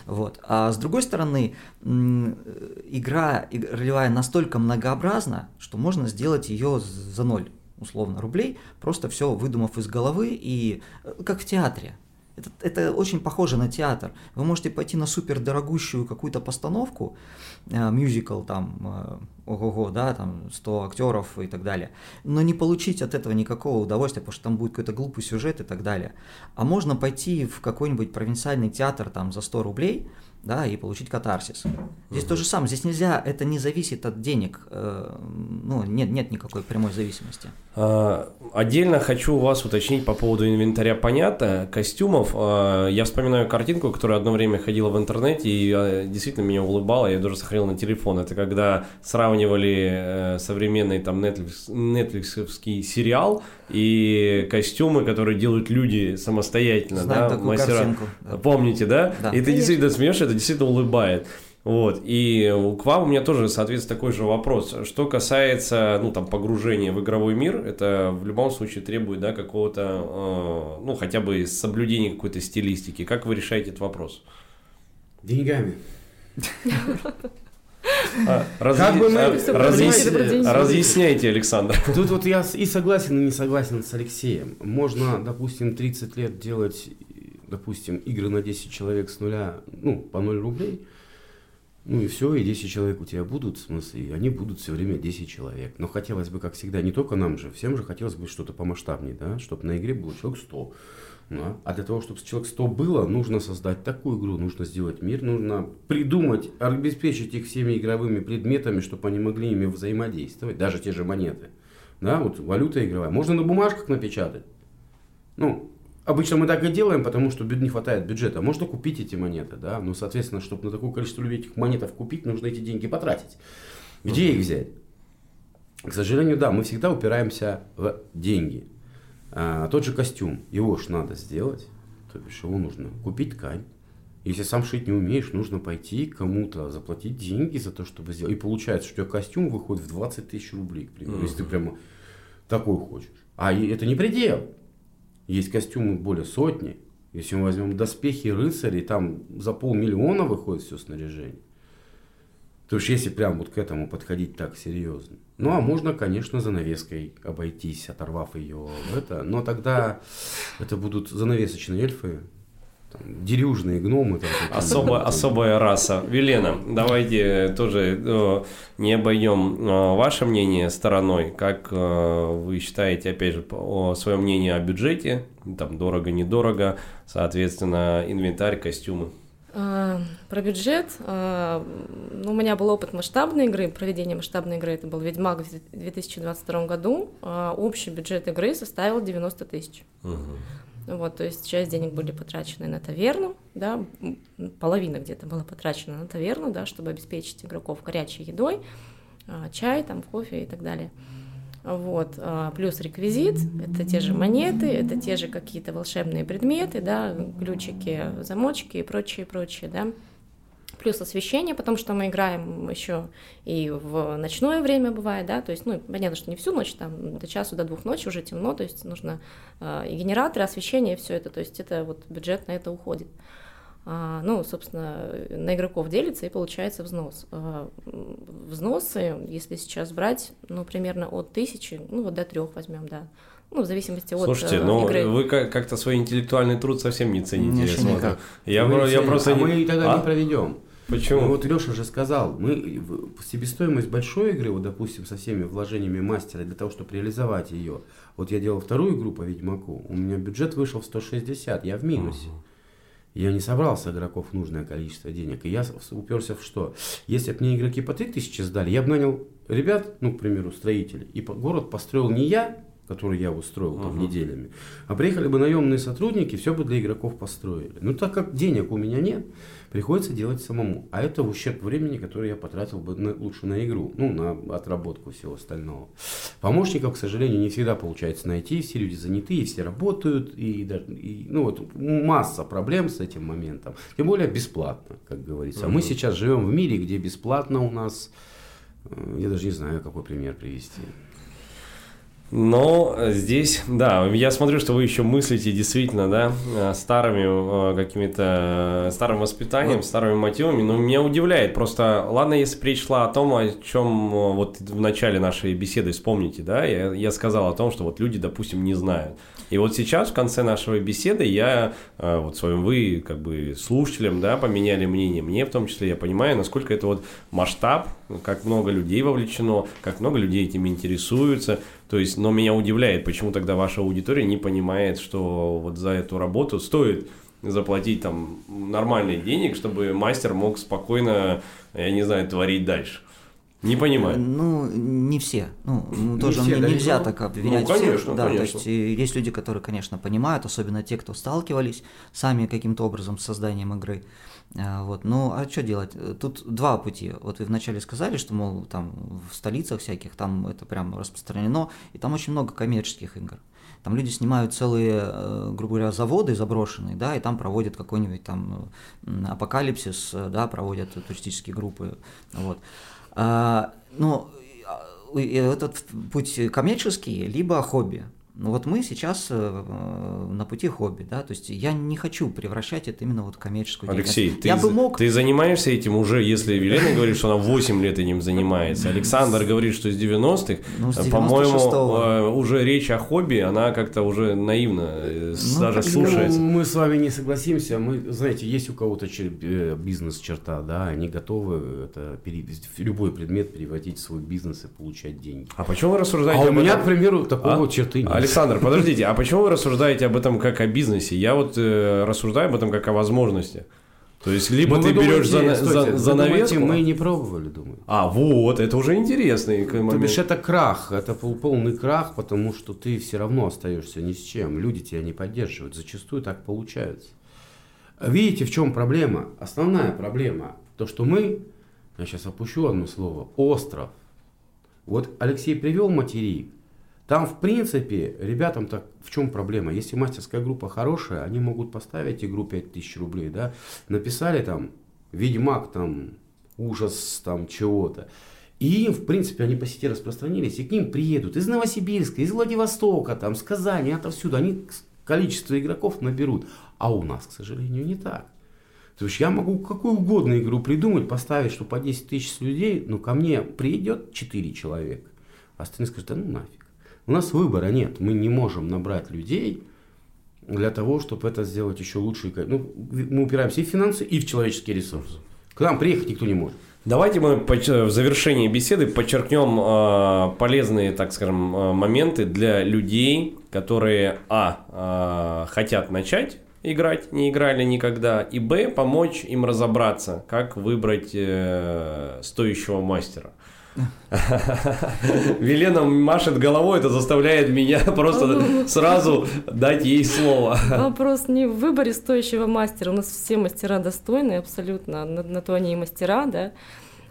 Вот. А с другой стороны, игра иг- ролевая настолько многообразна, что можно сделать ее за ноль условно рублей, просто все выдумав из головы и э, как в театре. Это, это очень похоже на театр. Вы можете пойти на супер дорогущую какую-то постановку, э, мюзикл там, э, ого-го, да, там 100 актеров и так далее, но не получить от этого никакого удовольствия, потому что там будет какой-то глупый сюжет и так далее. А можно пойти в какой-нибудь провинциальный театр там за 100 рублей, да, и получить катарсис. Здесь то же самое, здесь нельзя, это не зависит от денег, э, ну, нет, нет никакой прямой зависимости. А, Отдельно хочу у вас уточнить по поводу инвентаря понятно, костюмов. А, Я вспоминаю картинку, которая одно время ходила в интернете и а, действительно меня улыбала, я даже сохранил на телефон. Это когда сравнивали э, современный там Netflix, нетфликсовский сериал и костюмы, которые делают люди самостоятельно, Знаю да, такую мастера. картинку. Помните, да? Да. И ты Конечно. действительно смеешься, это действительно улыбает. Вот, и к вам у меня тоже, соответственно, такой же вопрос. Что касается, ну, там, погружения в игровой мир, это в любом случае требует, да, какого-то, э, ну, хотя бы соблюдения какой-то стилистики. Как вы решаете этот вопрос? Деньгами. А, Как бы мы- а, разъяс-. Разъясняйте, Александр. Тут вот я и согласен, и не согласен с Алексеем. Можно, допустим, 30 лет делать, допустим, игры на 10 человек с нуля, ну, по 0 рублей. Ну и все, и 10 человек у тебя будут, в смысле, и они будут все время 10 человек. Но хотелось бы, как всегда, не только нам же, всем же хотелось бы что-то помасштабнее, да, чтобы на игре было человек 100. Да? А для того, чтобы человек 100 было, нужно создать такую игру, нужно сделать мир, нужно придумать, обеспечить их всеми игровыми предметами, чтобы они могли ими взаимодействовать, даже те же монеты. Да, вот валюта игровая. Можно на бумажках напечатать. Ну, обычно мы так и делаем, потому что не хватает бюджета. Можно купить эти монеты, да, но, соответственно, чтобы на такое количество людей этих монетов купить, нужно эти деньги потратить. Где их взять? К сожалению, да, мы всегда упираемся в деньги. А, тот же костюм, его ж надо сделать, то бишь его нужно купить ткань. Если сам шить не умеешь, нужно пойти кому-то заплатить деньги за то, чтобы сделать. И получается, что у тебя костюм выходит в 20 тысяч рублей, к примеру, если ты прямо такой хочешь. А это не предел. Есть костюмы более сотни. Если мы возьмем доспехи рыцарей, там за полмиллиона выходит все снаряжение. То есть, если прям вот к этому подходить так серьезно. Ну, а можно, конечно, занавеской обойтись, оторвав ее. Это, но тогда это будут занавесочные эльфы, там, дерюжные гномы. Там. Особо, особая раса. Велена, давайте тоже э, не обойдем э, ваше мнение стороной. Как э, вы считаете, опять же, о, свое мнение о бюджете? Там дорого-недорого, соответственно, инвентарь, костюмы. Про бюджет. ну, У меня был опыт масштабной игры, проведения масштабной игры. Это был «Ведьмак» в 2022 году. Общий бюджет игры составил 90 тысяч. Вот, то есть часть денег были потрачены на таверну, да, половина где-то была потрачена на таверну, да, чтобы обеспечить игроков горячей едой, а, чай, там, кофе и так далее. Вот, а, плюс реквизит, это те же монеты, это те же какие-то волшебные предметы, да, ключики, замочки и прочее, прочее, да. Плюс освещение, потому что мы играем еще и в ночное время бывает, да, то есть, ну, понятно, что не всю ночь, там, до часу, до двух ночи уже темно, то есть нужно э, и генераторы, освещение, все это, то есть это вот бюджет на это уходит. А, ну, собственно, на игроков делится и получается взнос. А, взносы, если сейчас брать, ну, примерно от тысячи, ну, вот до трех возьмем, да. Ну, в зависимости от Слушайте, э, ну игры. вы как-то свой интеллектуальный труд совсем не цените. Ничего я. Я, я просто а не- мы тогда А? не проведем. Почему? Ну, вот Леша же сказал, мы в- себестоимость большой игры, вот, допустим, со всеми вложениями мастера для того, чтобы реализовать ее. Вот я делал вторую игру по Ведьмаку, у меня бюджет вышел в 160, я в минусе. Я не собрал с игроков нужное количество денег. И я уперся в что? Если бы мне игроки по 3000 сдали, я бы нанял ребят, ну, к примеру, строителей, и город построил не я, который я устроил там Мгм. неделями, а приехали бы наемные сотрудники, все бы для игроков построили. Ну, так как денег у меня нет, приходится делать самому. А это в ущерб времени, который я потратил бы на- лучше на игру, ну, на отработку всего остального. Помощников, к сожалению, не всегда получается найти, все люди заняты, и все работают, и, и, ну, вот масса проблем с этим моментом. Тем более бесплатно, как говорится. А мы сейчас живем в мире, где бесплатно у нас, э, я даже не знаю, какой пример привести. Но э, здесь, да, я смотрю, что вы еще мыслите действительно, да, э, старыми э, какими-то, старым воспитанием, старыми мотивами, но меня удивляет, просто, ладно, если речь шла о том, о чем вот в начале нашей беседы, вспомните, да, я, я сказал о том, что вот люди, допустим, не знают. И вот сейчас, в конце нашей беседы, я вот своим вы, как бы, слушателям, да, поменяли мнение, мне в том числе, я понимаю, насколько это вот масштаб, как много людей вовлечено, как много людей этим интересуются, то есть, но меня удивляет, почему тогда ваша аудитория не понимает, что вот за эту работу стоит заплатить там нормальный денег, чтобы мастер мог спокойно, я не знаю, творить дальше. Не понимаю. Ну, не все. Ну, ну, Не тоже все, не- да, нельзя ну, так обвинять ну, конечно, всех. Да, конечно. то есть э, есть люди, которые, конечно, понимают, особенно те, кто сталкивались сами каким-то образом с созданием игры. Вот. Ну, а что делать? Э, Тут два пути. Вот вы вначале сказали, что, мол, там в столицах всяких, там это прям распространено, и там очень много коммерческих игр. Там люди снимают целые, э, грубо говоря, заводы заброшенные, да, и там проводят какой-нибудь там апокалипсис, да, проводят туристические группы, вот. А, ну, а, этот путь коммерческий, либо хобби. Ну вот мы сейчас э, на пути хобби, да, то есть я не хочу превращать это именно вот в коммерческую Алексей, деятельность. ты, я бы мог, ты занимаешься этим уже, если Велена говорит, что она 8 лет этим занимается. Александр говорит, что с 90-х. Ну, с Э, По-моему, 96-го. э, уже речь о хобби, она как-то уже наивно э, Ну, даже слушается. Ну, мы с вами не согласимся. Мы, знаете, есть у кого-то чер- э, бизнес-черта, да, они готовы это, пере- любой предмет переводить в свой бизнес и получать деньги. А почему вы рассуждаете А у меня, к примеру, такого А? черты нет. Александр, подождите, а почему вы рассуждаете об этом как о бизнесе? Я вот э, рассуждаю об этом как о возможности. То есть, либо Ну, ты берешь за, думаете, за, стойте, за думаете, навеску. мы не пробовали, думаю. А, вот, это уже интересный То момент. бишь это крах, это пол- полный крах, потому что ты все равно остаешься ни с чем. Люди тебя не поддерживают. Зачастую так получается. Видите, в чем проблема? Основная проблема, то, что мы, я сейчас опущу одно слово, остров. Вот Алексей привел материк. Там, в принципе, ребятам так в чем проблема? Если мастерская группа хорошая, они могут поставить игру 5000 рублей, да, написали там Ведьмак, там, ужас, там, чего-то. И в принципе, они по сети распространились, и к ним приедут из Новосибирска, из Владивостока, там, с Казани, отовсюду. Они количество игроков наберут. А у нас, к сожалению, не так. То есть я могу какую угодно игру придумать, поставить, что по 10 тысяч людей, но ко мне придет 4 человека, а остальные скажут, да ну нафиг. У нас выбора нет, мы не можем набрать людей для того, чтобы это сделать еще лучше. Ну, мы упираемся и в финансы, и в человеческие ресурсы. К нам приехать никто не может. Давайте мы в завершении беседы подчеркнем э, полезные, так скажем, э, моменты для людей, которые, а, э, хотят начать играть, не играли никогда, и, б, помочь им разобраться, как выбрать э, стоящего мастера. Велена машет головой, это заставляет меня просто сразу дать ей слово. Вопрос не в выборе стоящего мастера. У нас все мастера достойные абсолютно, на, на то они и мастера, да.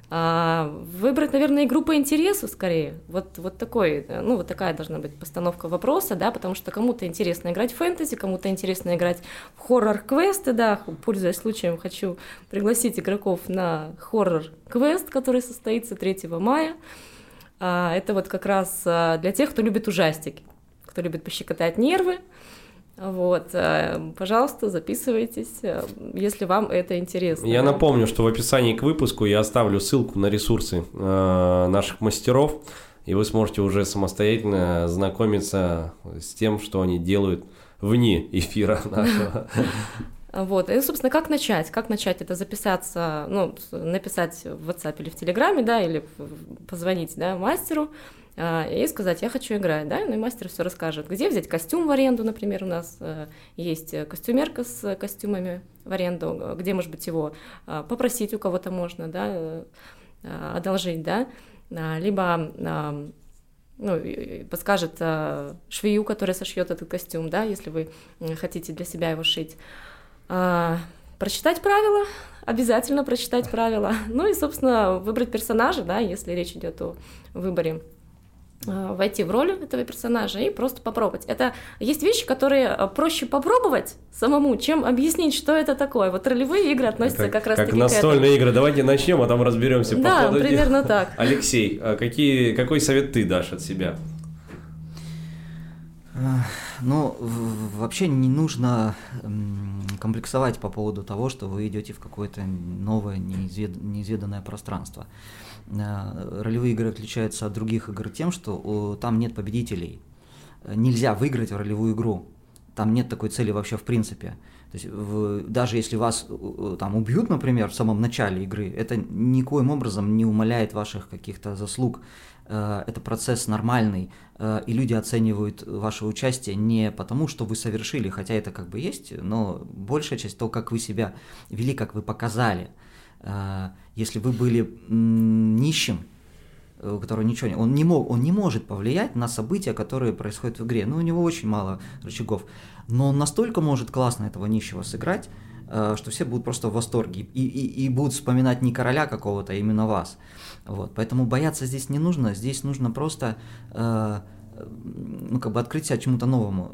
А, выбрать, наверное, игру по интересу скорее. Вот, вот такой, ну, вот такая должна быть постановка вопроса, да, потому что кому-то интересно играть в фэнтези, кому-то интересно играть в хоррор-квесты, да, пользуясь случаем, хочу пригласить игроков на хоррор-квест, который состоится 3 мая. А, это вот как раз а, для тех, кто любит ужастики, кто любит пощекотать нервы, вот, э, пожалуйста, записывайтесь, э, если вам это интересно. Я напомню, что в описании к выпуску я оставлю ссылку на ресурсы э, наших мастеров, и вы сможете уже самостоятельно знакомиться с тем, что они делают вне эфира нашего. Вот, и, собственно, как начать? Как начать это записаться, ну, написать в WhatsApp или в Телеграме, да, или позвонить, да, мастеру, и сказать, я хочу играть, да, ну и мастер все расскажет, где взять костюм в аренду, например, у нас э, есть костюмерка с костюмами в аренду, где, может быть, его а, попросить у кого-то можно, да, э, одолжить, да, а, либо ну, подскажет швею, которая сошьет этот костюм, да, если вы хотите для себя его шить. Прочитать правила, обязательно прочитать правила. Ну и, собственно, выбрать персонажа, да, если речь идет о выборе Э, войти в роль этого персонажа и просто попробовать. Это есть вещи, которые э, проще попробовать самому, чем объяснить, что это такое. Вот ролевые игры относятся это как раз как настольные игры. Давайте начнем, а там разберемся. Да, по ходу примерно дела. так. Алексей, а какие, какой совет ты дашь от себя? Ну, вообще не нужно комплексовать по поводу того, что вы идете в какое-то новое, неизвед... неизведанное пространство. Э, ролевые игры отличаются от других игр тем, что там нет победителей. Нельзя выиграть в ролевую игру. Там нет такой цели вообще в принципе. То есть в, даже если вас там убьют, например, в самом начале игры, это никоим образом не умаляет ваших каких-то заслуг. Э, это процесс нормальный, э, и люди оценивают ваше участие не потому, что вы совершили, хотя это как бы есть, но большая часть то, как вы себя вели, как вы показали – если вы были нищим, э, у которого ничего нет, он не, мог, он не может повлиять на события, которые происходят в игре. Ну, у него очень мало рычагов. Но он настолько может классно этого нищего сыграть, э, что все будут просто в восторге и, и, и будут вспоминать не короля какого-то, а именно вас. Вот. Поэтому бояться здесь не нужно, здесь нужно просто э, ну, как бы открыть себя чему-то новому.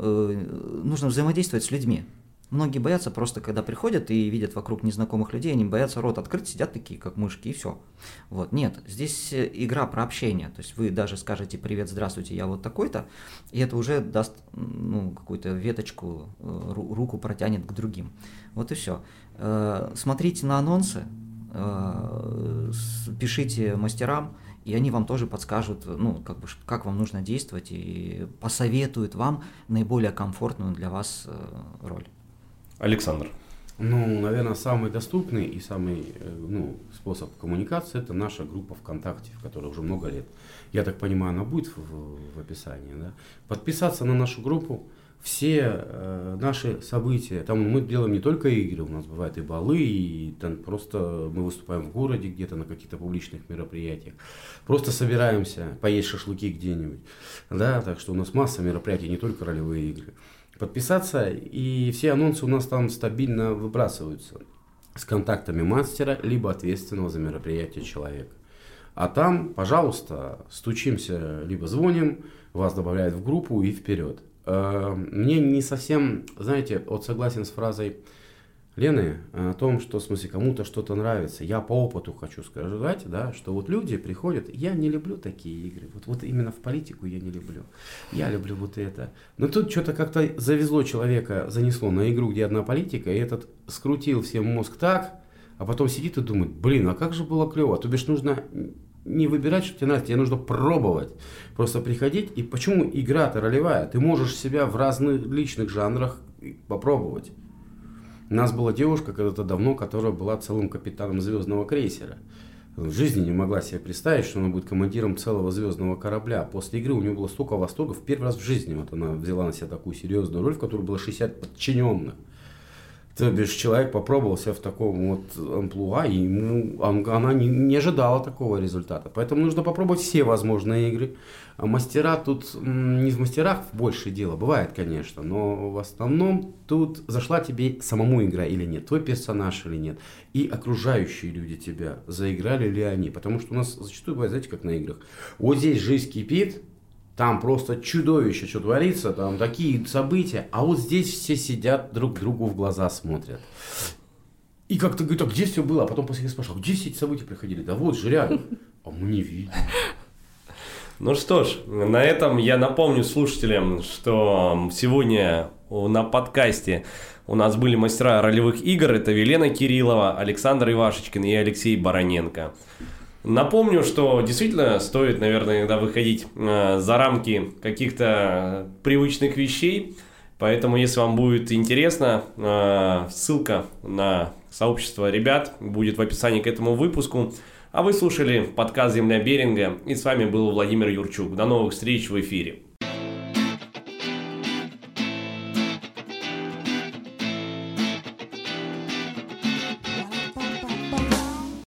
Нужно взаимодействовать с людьми. Многие боятся просто, когда приходят и видят вокруг незнакомых людей, они боятся рот открыть, сидят такие, как мышки, и все. Вот, нет, здесь э, игра про общение. То есть вы даже скажете «Привет, здравствуйте, я вот такой-то», и это уже даст ну, какую-то веточку, э, руку протянет к другим. Вот и все. Э, смотрите на анонсы, пишите мастерам, и они вам тоже подскажут, ну, как бы, как вам нужно действовать и посоветуют вам наиболее комфортную для вас роль. Александр. Ну, наверное, самый доступный и самый э, ну, способ коммуникации это наша группа ВКонтакте, в которой уже много лет. Я так понимаю, она будет в, в, описании. Да? Подписаться на нашу группу, все э, наши события, там мы делаем не только игры, у нас бывают и балы, и там просто мы выступаем в городе где-то на каких-то публичных мероприятиях, просто собираемся поесть шашлыки где-нибудь, да, так что у нас масса мероприятий, не только ролевые игры подписаться, и все анонсы у нас там стабильно выбрасываются с контактами мастера, либо ответственного за мероприятие человека. А там, пожалуйста, стучимся, либо звоним, вас добавляют в группу и вперед. Э, мне не совсем, знаете, вот согласен с фразой Лены о том, что, в смысле, кому-то что-то нравится. Я по опыту хочу сказать, да, что вот люди приходят, я не люблю такие игры, вот, вот именно в политику я не люблю. Я люблю вот это. Но тут что-то как-то завезло человека, занесло на игру, где одна политика, и этот скрутил всем мозг так, а потом сидит и думает, блин, а как же было клево, то бишь нужно не выбирать, что тебе нравится, тебе нужно пробовать. Просто приходить. И почему игра-то ролевая? Ты можешь себя в разных личных жанрах попробовать. У нас была девушка когда-то давно, которая была целым капитаном звездного крейсера. В жизни не могла себе представить, что она будет командиром целого звездного корабля. После игры у нее было столько восторгов. Первый раз в жизни вот она взяла на себя такую серьезную роль, в которой было 60 подчиненных. То бишь человек попробовал себя в таком вот амплуа, и ему, он, она не, не ожидала такого результата. Поэтому нужно попробовать все возможные игры. А мастера тут, не в мастерах больше дело, бывает, конечно, но в основном тут зашла тебе самому игра или нет, твой персонаж или нет, и окружающие люди тебя, заиграли ли они. Потому что у нас зачастую знаете, как на играх. Вот здесь жизнь кипит, там просто чудовище, что творится, там такие события, а вот здесь все сидят друг другу в глаза смотрят. И как-то говорит, а где все было? А потом после спрашивал, где все эти события проходили? Да вот же рядом. А мы не видим. Ну что ж, на этом я напомню слушателям, что сегодня на подкасте у нас были мастера ролевых игр. Это Велена Кириллова, Александр Ивашечкин и Алексей Бароненко. Напомню, что действительно стоит, наверное, иногда выходить э, за рамки каких-то привычных вещей. Поэтому, если вам будет интересно, э, ссылка на сообщество ребят будет в описании к этому выпуску. А вы слушали подкаст «Земля Беринга» и с вами был Владимир Юрчук. До новых встреч в эфире.